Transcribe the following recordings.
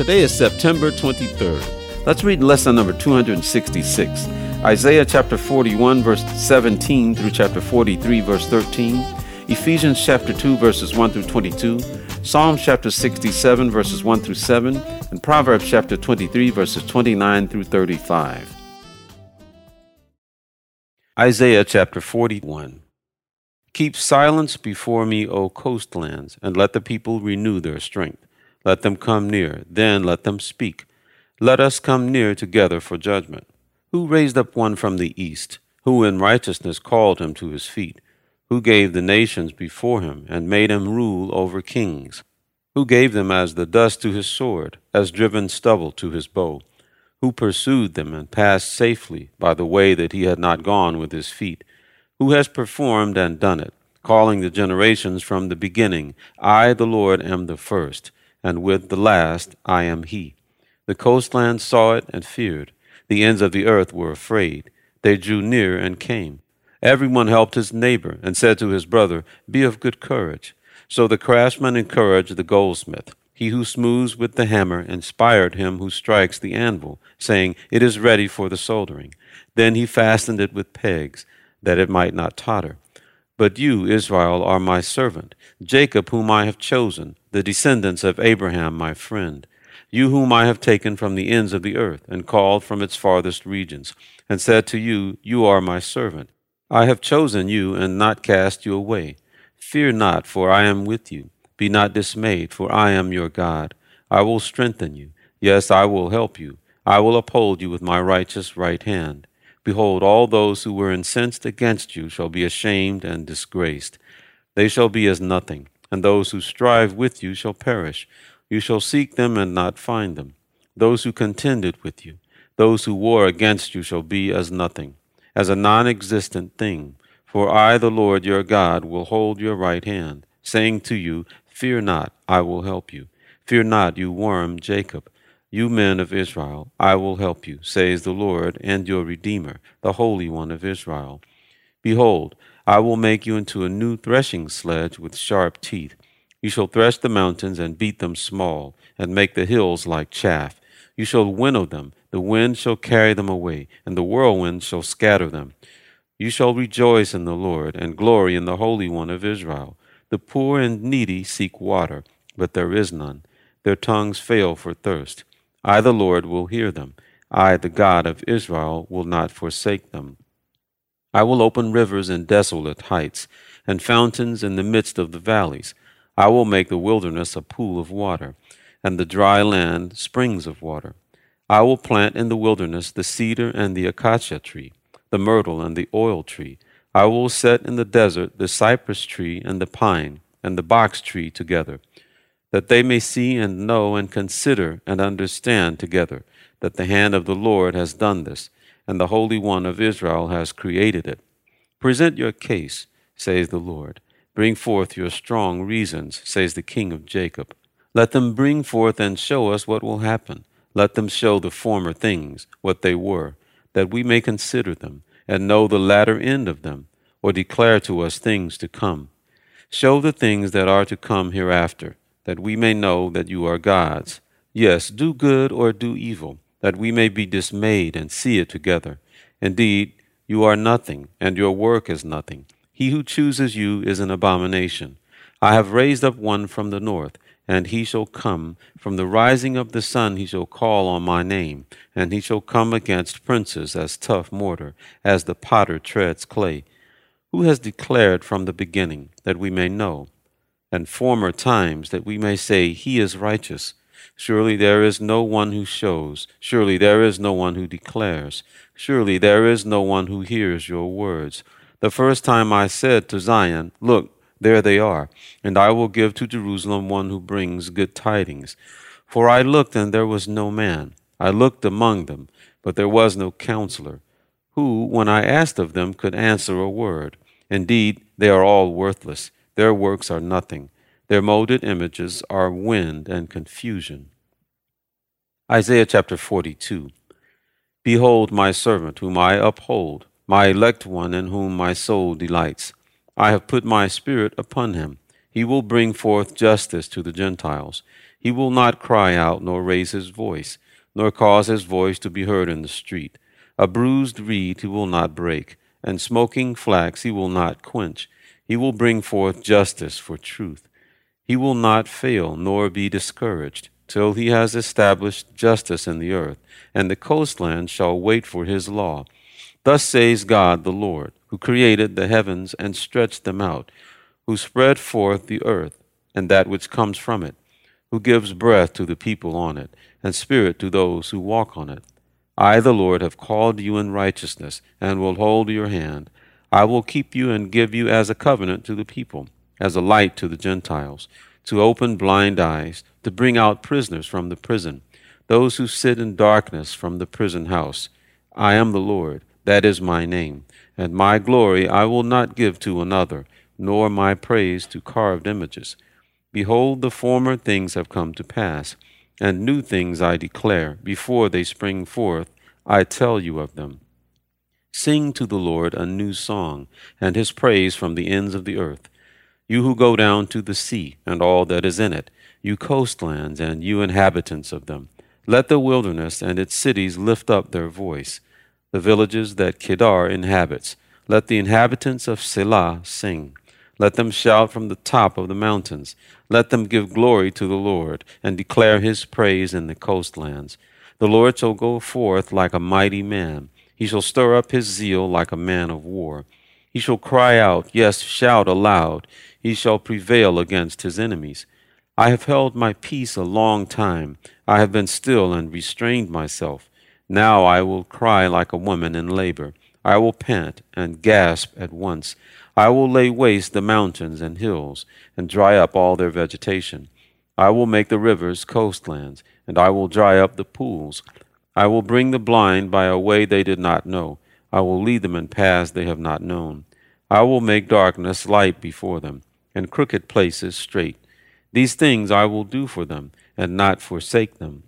Today is September 23rd. Let's read lesson number 266. Isaiah chapter 41, verse 17 through chapter 43, verse 13. Ephesians chapter 2, verses 1 through 22. Psalms chapter 67, verses 1 through 7. And Proverbs chapter 23, verses 29 through 35. Isaiah chapter 41. Keep silence before me, O coastlands, and let the people renew their strength. Let them come near, then let them speak. Let us come near together for judgment. Who raised up one from the east? Who in righteousness called him to his feet? Who gave the nations before him, and made him rule over kings? Who gave them as the dust to his sword, as driven stubble to his bow? Who pursued them and passed safely by the way that he had not gone with his feet? Who has performed and done it, calling the generations from the beginning? I, the Lord, am the first and with the last I am he. The coastlands saw it and feared. The ends of the earth were afraid. They drew near and came. Everyone helped his neighbor and said to his brother, Be of good courage. So the craftsman encouraged the goldsmith. He who smooths with the hammer inspired him who strikes the anvil, saying, It is ready for the soldering. Then he fastened it with pegs, that it might not totter. But you, Israel, are my servant, Jacob, whom I have chosen, the descendants of Abraham, my friend. You, whom I have taken from the ends of the earth, and called from its farthest regions, and said to you, You are my servant. I have chosen you, and not cast you away. Fear not, for I am with you. Be not dismayed, for I am your God. I will strengthen you. Yes, I will help you. I will uphold you with my righteous right hand. Behold, all those who were incensed against you shall be ashamed and disgraced. They shall be as nothing, and those who strive with you shall perish. You shall seek them and not find them. Those who contended with you, those who war against you shall be as nothing, as a non existent thing. For I, the Lord your God, will hold your right hand, saying to you, Fear not, I will help you. Fear not, you worm Jacob. You men of Israel, I will help you, says the Lord and your Redeemer, the Holy One of Israel. Behold, I will make you into a new threshing sledge with sharp teeth. You shall thresh the mountains and beat them small, and make the hills like chaff. You shall winnow them, the wind shall carry them away, and the whirlwind shall scatter them. You shall rejoice in the Lord, and glory in the Holy One of Israel. The poor and needy seek water, but there is none. Their tongues fail for thirst. I, the Lord, will hear them. I, the God of Israel, will not forsake them. I will open rivers in desolate heights, and fountains in the midst of the valleys. I will make the wilderness a pool of water, and the dry land springs of water. I will plant in the wilderness the cedar and the acacia tree, the myrtle and the oil tree. I will set in the desert the cypress tree and the pine, and the box tree together that they may see and know and consider and understand together that the hand of the Lord has done this, and the Holy One of Israel has created it. Present your case, says the Lord. Bring forth your strong reasons, says the King of Jacob. Let them bring forth and show us what will happen. Let them show the former things, what they were, that we may consider them, and know the latter end of them, or declare to us things to come. Show the things that are to come hereafter that we may know that you are gods. Yes, do good or do evil, that we may be dismayed and see it together. Indeed, you are nothing, and your work is nothing. He who chooses you is an abomination. I have raised up one from the north, and he shall come. From the rising of the sun he shall call on my name, and he shall come against princes as tough mortar, as the potter treads clay. Who has declared from the beginning, that we may know? And former times, that we may say, He is righteous. Surely there is no one who shows. Surely there is no one who declares. Surely there is no one who hears your words. The first time I said to Zion, Look, there they are, and I will give to Jerusalem one who brings good tidings. For I looked, and there was no man. I looked among them, but there was no counselor, who, when I asked of them, could answer a word. Indeed, they are all worthless. Their works are nothing. Their molded images are wind and confusion. Isaiah chapter 42. Behold my servant, whom I uphold, my elect one, in whom my soul delights. I have put my spirit upon him. He will bring forth justice to the Gentiles. He will not cry out, nor raise his voice, nor cause his voice to be heard in the street. A bruised reed he will not break, and smoking flax he will not quench. He will bring forth justice for truth. He will not fail, nor be discouraged, till he has established justice in the earth, and the coastland shall wait for his law. Thus says God the Lord, who created the heavens and stretched them out, who spread forth the earth and that which comes from it, who gives breath to the people on it, and spirit to those who walk on it. I, the Lord, have called you in righteousness, and will hold your hand. I will keep you and give you as a covenant to the people, as a light to the Gentiles, to open blind eyes, to bring out prisoners from the prison, those who sit in darkness from the prison house. I am the Lord, that is my name, and my glory I will not give to another, nor my praise to carved images. Behold, the former things have come to pass and new things I declare, before they spring forth, I tell you of them. Sing to the Lord a new song, and his praise from the ends of the earth. You who go down to the sea, and all that is in it, you coastlands, and you inhabitants of them. Let the wilderness and its cities lift up their voice. The villages that Kedar inhabits, let the inhabitants of Sela sing. Let them shout from the top of the mountains. Let them give glory to the Lord, and declare his praise in the coastlands. The Lord shall go forth like a mighty man. He shall stir up his zeal like a man of war. He shall cry out, yes, shout aloud. He shall prevail against his enemies. I have held my peace a long time. I have been still and restrained myself. Now I will cry like a woman in labor. I will pant and gasp at once. I will lay waste the mountains and hills, and dry up all their vegetation. I will make the rivers coastlands, and I will dry up the pools. I will bring the blind by a way they did not know. I will lead them in paths they have not known. I will make darkness light before them, and crooked places straight. These things I will do for them, and not forsake them.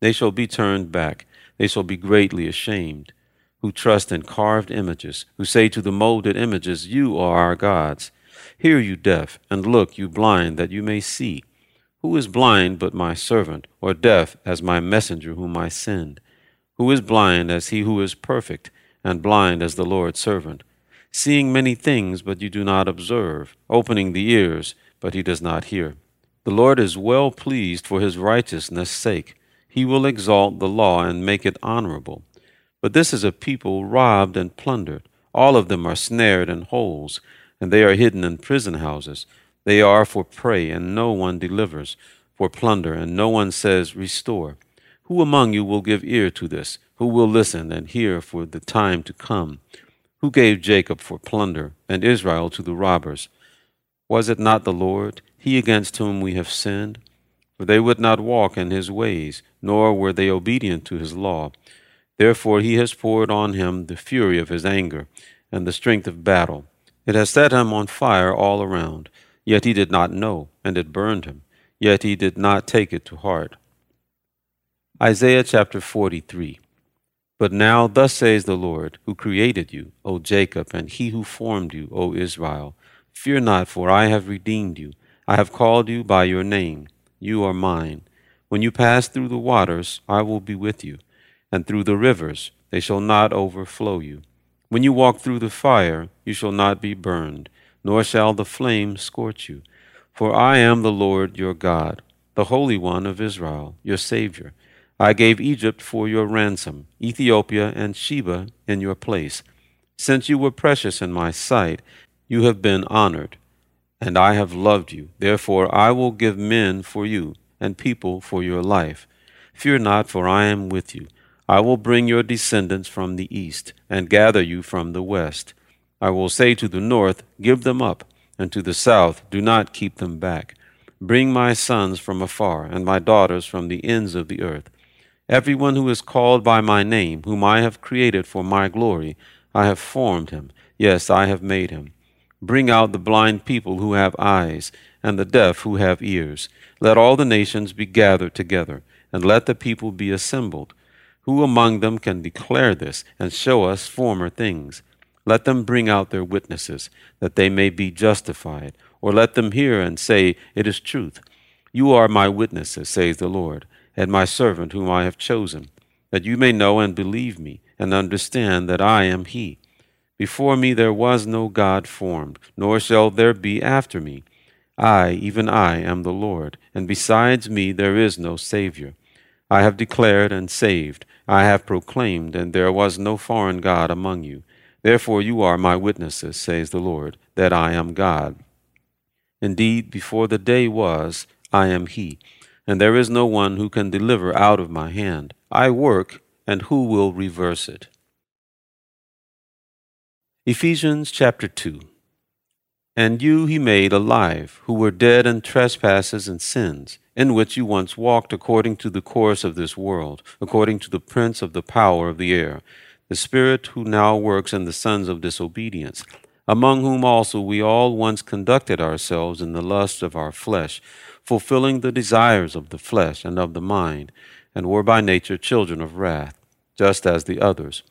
They shall be turned back, they shall be greatly ashamed who trust in carved images, who say to the molded images, You are our gods. Hear, you deaf, and look, you blind, that you may see. Who is blind but my servant, or deaf as my messenger whom I send? Who is blind as he who is perfect, and blind as the Lord's servant? Seeing many things, but you do not observe, opening the ears, but he does not hear. The Lord is well pleased for his righteousness' sake. He will exalt the law and make it honorable. But this is a people robbed and plundered. All of them are snared in holes, and they are hidden in prison houses. They are for prey, and no one delivers, for plunder, and no one says, Restore. Who among you will give ear to this? Who will listen and hear for the time to come? Who gave Jacob for plunder, and Israel to the robbers? Was it not the Lord, he against whom we have sinned? For they would not walk in his ways, nor were they obedient to his law. Therefore he has poured on him the fury of his anger and the strength of battle. It has set him on fire all around. Yet he did not know, and it burned him. Yet he did not take it to heart. Isaiah chapter 43. But now thus says the Lord, who created you, O Jacob, and he who formed you, O Israel Fear not, for I have redeemed you. I have called you by your name. You are mine. When you pass through the waters, I will be with you and through the rivers, they shall not overflow you. When you walk through the fire, you shall not be burned, nor shall the flame scorch you. For I am the Lord your God, the Holy One of Israel, your Savior. I gave Egypt for your ransom, Ethiopia and Seba in your place. Since you were precious in my sight, you have been honored, and I have loved you. Therefore I will give men for you, and people for your life. Fear not, for I am with you. I will bring your descendants from the east, and gather you from the west. I will say to the north, Give them up, and to the south, Do not keep them back. Bring my sons from afar, and my daughters from the ends of the earth. Everyone who is called by my name, whom I have created for my glory, I have formed him. Yes, I have made him. Bring out the blind people who have eyes, and the deaf who have ears. Let all the nations be gathered together, and let the people be assembled. Who among them can declare this, and show us former things? Let them bring out their witnesses, that they may be justified, or let them hear and say, It is truth. You are my witnesses, says the Lord, and my servant whom I have chosen, that you may know and believe me, and understand that I am He. Before me there was no God formed, nor shall there be after me. I, even I, am the Lord, and besides me there is no Savior. I have declared and saved, I have proclaimed, and there was no foreign God among you. Therefore you are my witnesses, says the Lord, that I am God. Indeed, before the day was, I am He, and there is no one who can deliver out of my hand. I work, and who will reverse it? Ephesians chapter 2 And you he made alive, who were dead in trespasses and sins, in which you once walked according to the course of this world, according to the prince of the power of the air the Spirit who now works in the sons of disobedience, among whom also we all once conducted ourselves in the lust of our flesh, fulfilling the desires of the flesh and of the mind, and were by nature children of wrath, just as the others.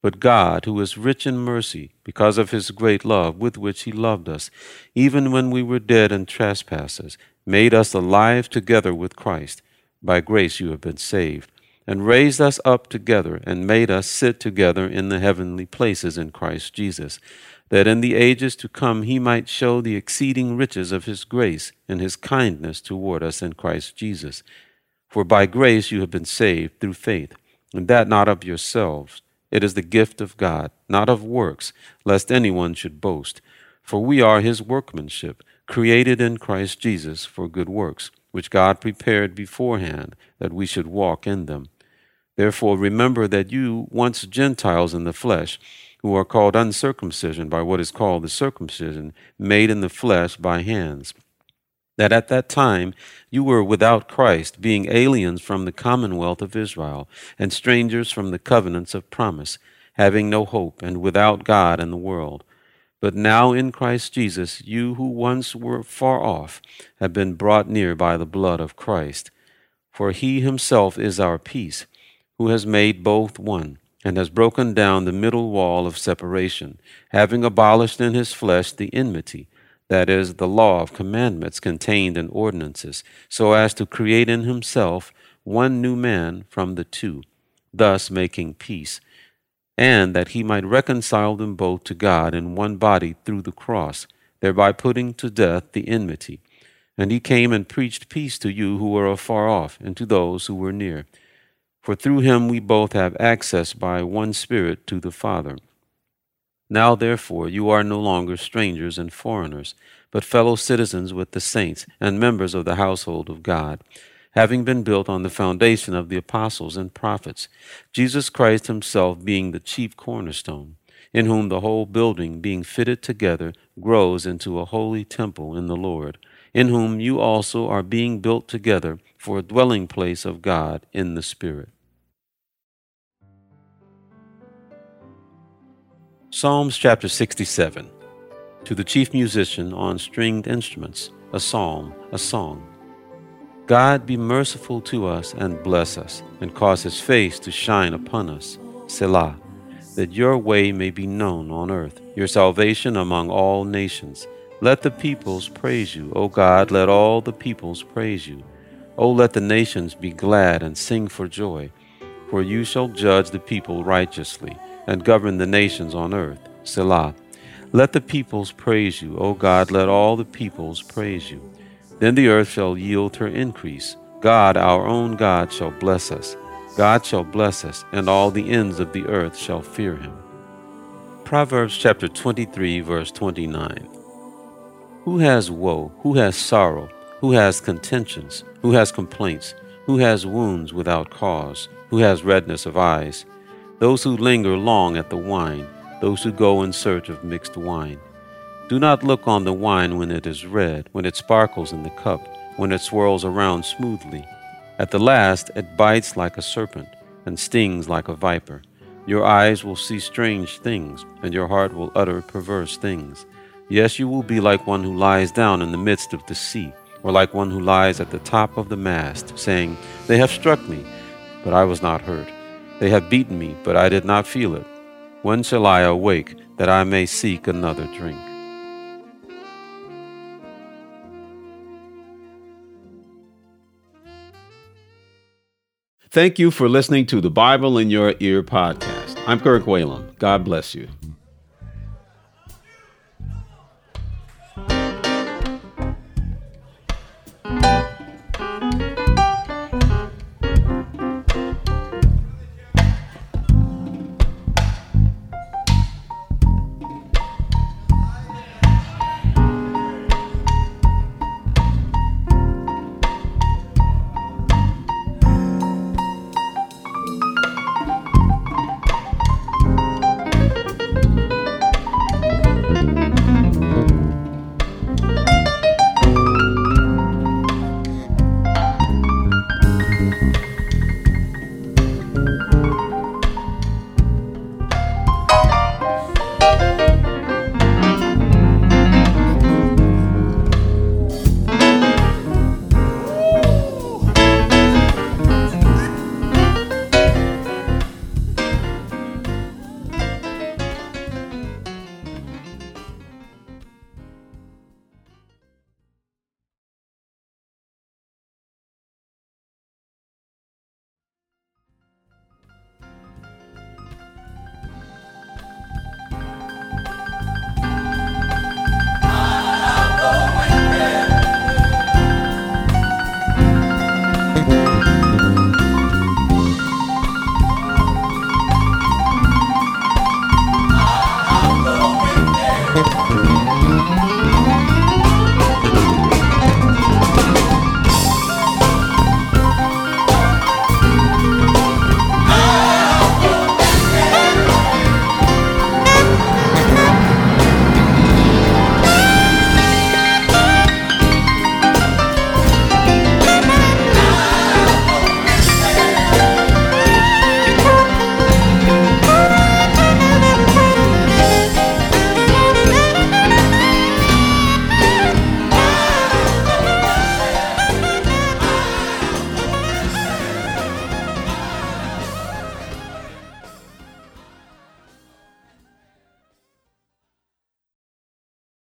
But God, who is rich in mercy, because of his great love with which he loved us, even when we were dead in trespasses, made us alive together with Christ. By grace you have been saved and raised us up together and made us sit together in the heavenly places in Christ Jesus, that in the ages to come he might show the exceeding riches of his grace and his kindness toward us in Christ Jesus. For by grace you have been saved through faith, and that not of yourselves. It is the gift of God, not of works, lest anyone should boast. For we are his workmanship, created in Christ Jesus for good works, which God prepared beforehand that we should walk in them. Therefore, remember that you, once Gentiles in the flesh, who are called uncircumcision by what is called the circumcision, made in the flesh by hands, that at that time you were without Christ, being aliens from the commonwealth of Israel, and strangers from the covenants of promise, having no hope, and without God in the world. But now in Christ Jesus, you who once were far off have been brought near by the blood of Christ. For he himself is our peace who has made both one, and has broken down the middle wall of separation, having abolished in his flesh the enmity, that is, the law of commandments contained in ordinances, so as to create in himself one new man from the two, thus making peace, and that he might reconcile them both to God in one body through the cross, thereby putting to death the enmity. And he came and preached peace to you who were afar off, and to those who were near. For through him we both have access by one Spirit to the Father. Now, therefore, you are no longer strangers and foreigners, but fellow citizens with the saints and members of the household of God, having been built on the foundation of the apostles and prophets, Jesus Christ himself being the chief cornerstone, in whom the whole building, being fitted together, grows into a holy temple in the Lord, in whom you also are being built together for a dwelling place of God in the Spirit. Psalms chapter 67 To the chief musician on stringed instruments, a psalm, a song. God be merciful to us and bless us, and cause his face to shine upon us. Selah, that your way may be known on earth, your salvation among all nations. Let the peoples praise you, O God, let all the peoples praise you. O let the nations be glad and sing for joy, for you shall judge the people righteously and govern the nations on earth. Selah. Let the peoples praise you, O God, let all the peoples praise you. Then the earth shall yield her increase. God, our own God, shall bless us. God shall bless us, and all the ends of the earth shall fear him. Proverbs chapter 23, verse 29. Who has woe? Who has sorrow? who has contentions, who has complaints, who has wounds without cause, who has redness of eyes, those who linger long at the wine, those who go in search of mixed wine. Do not look on the wine when it is red, when it sparkles in the cup, when it swirls around smoothly. At the last, it bites like a serpent and stings like a viper. Your eyes will see strange things, and your heart will utter perverse things. Yes, you will be like one who lies down in the midst of the sea, or like one who lies at the top of the mast, saying, They have struck me, but I was not hurt. They have beaten me, but I did not feel it. When shall I awake, that I may seek another drink? Thank you for listening to the Bible in Your Ear podcast. I'm Kirk Whalum. God bless you.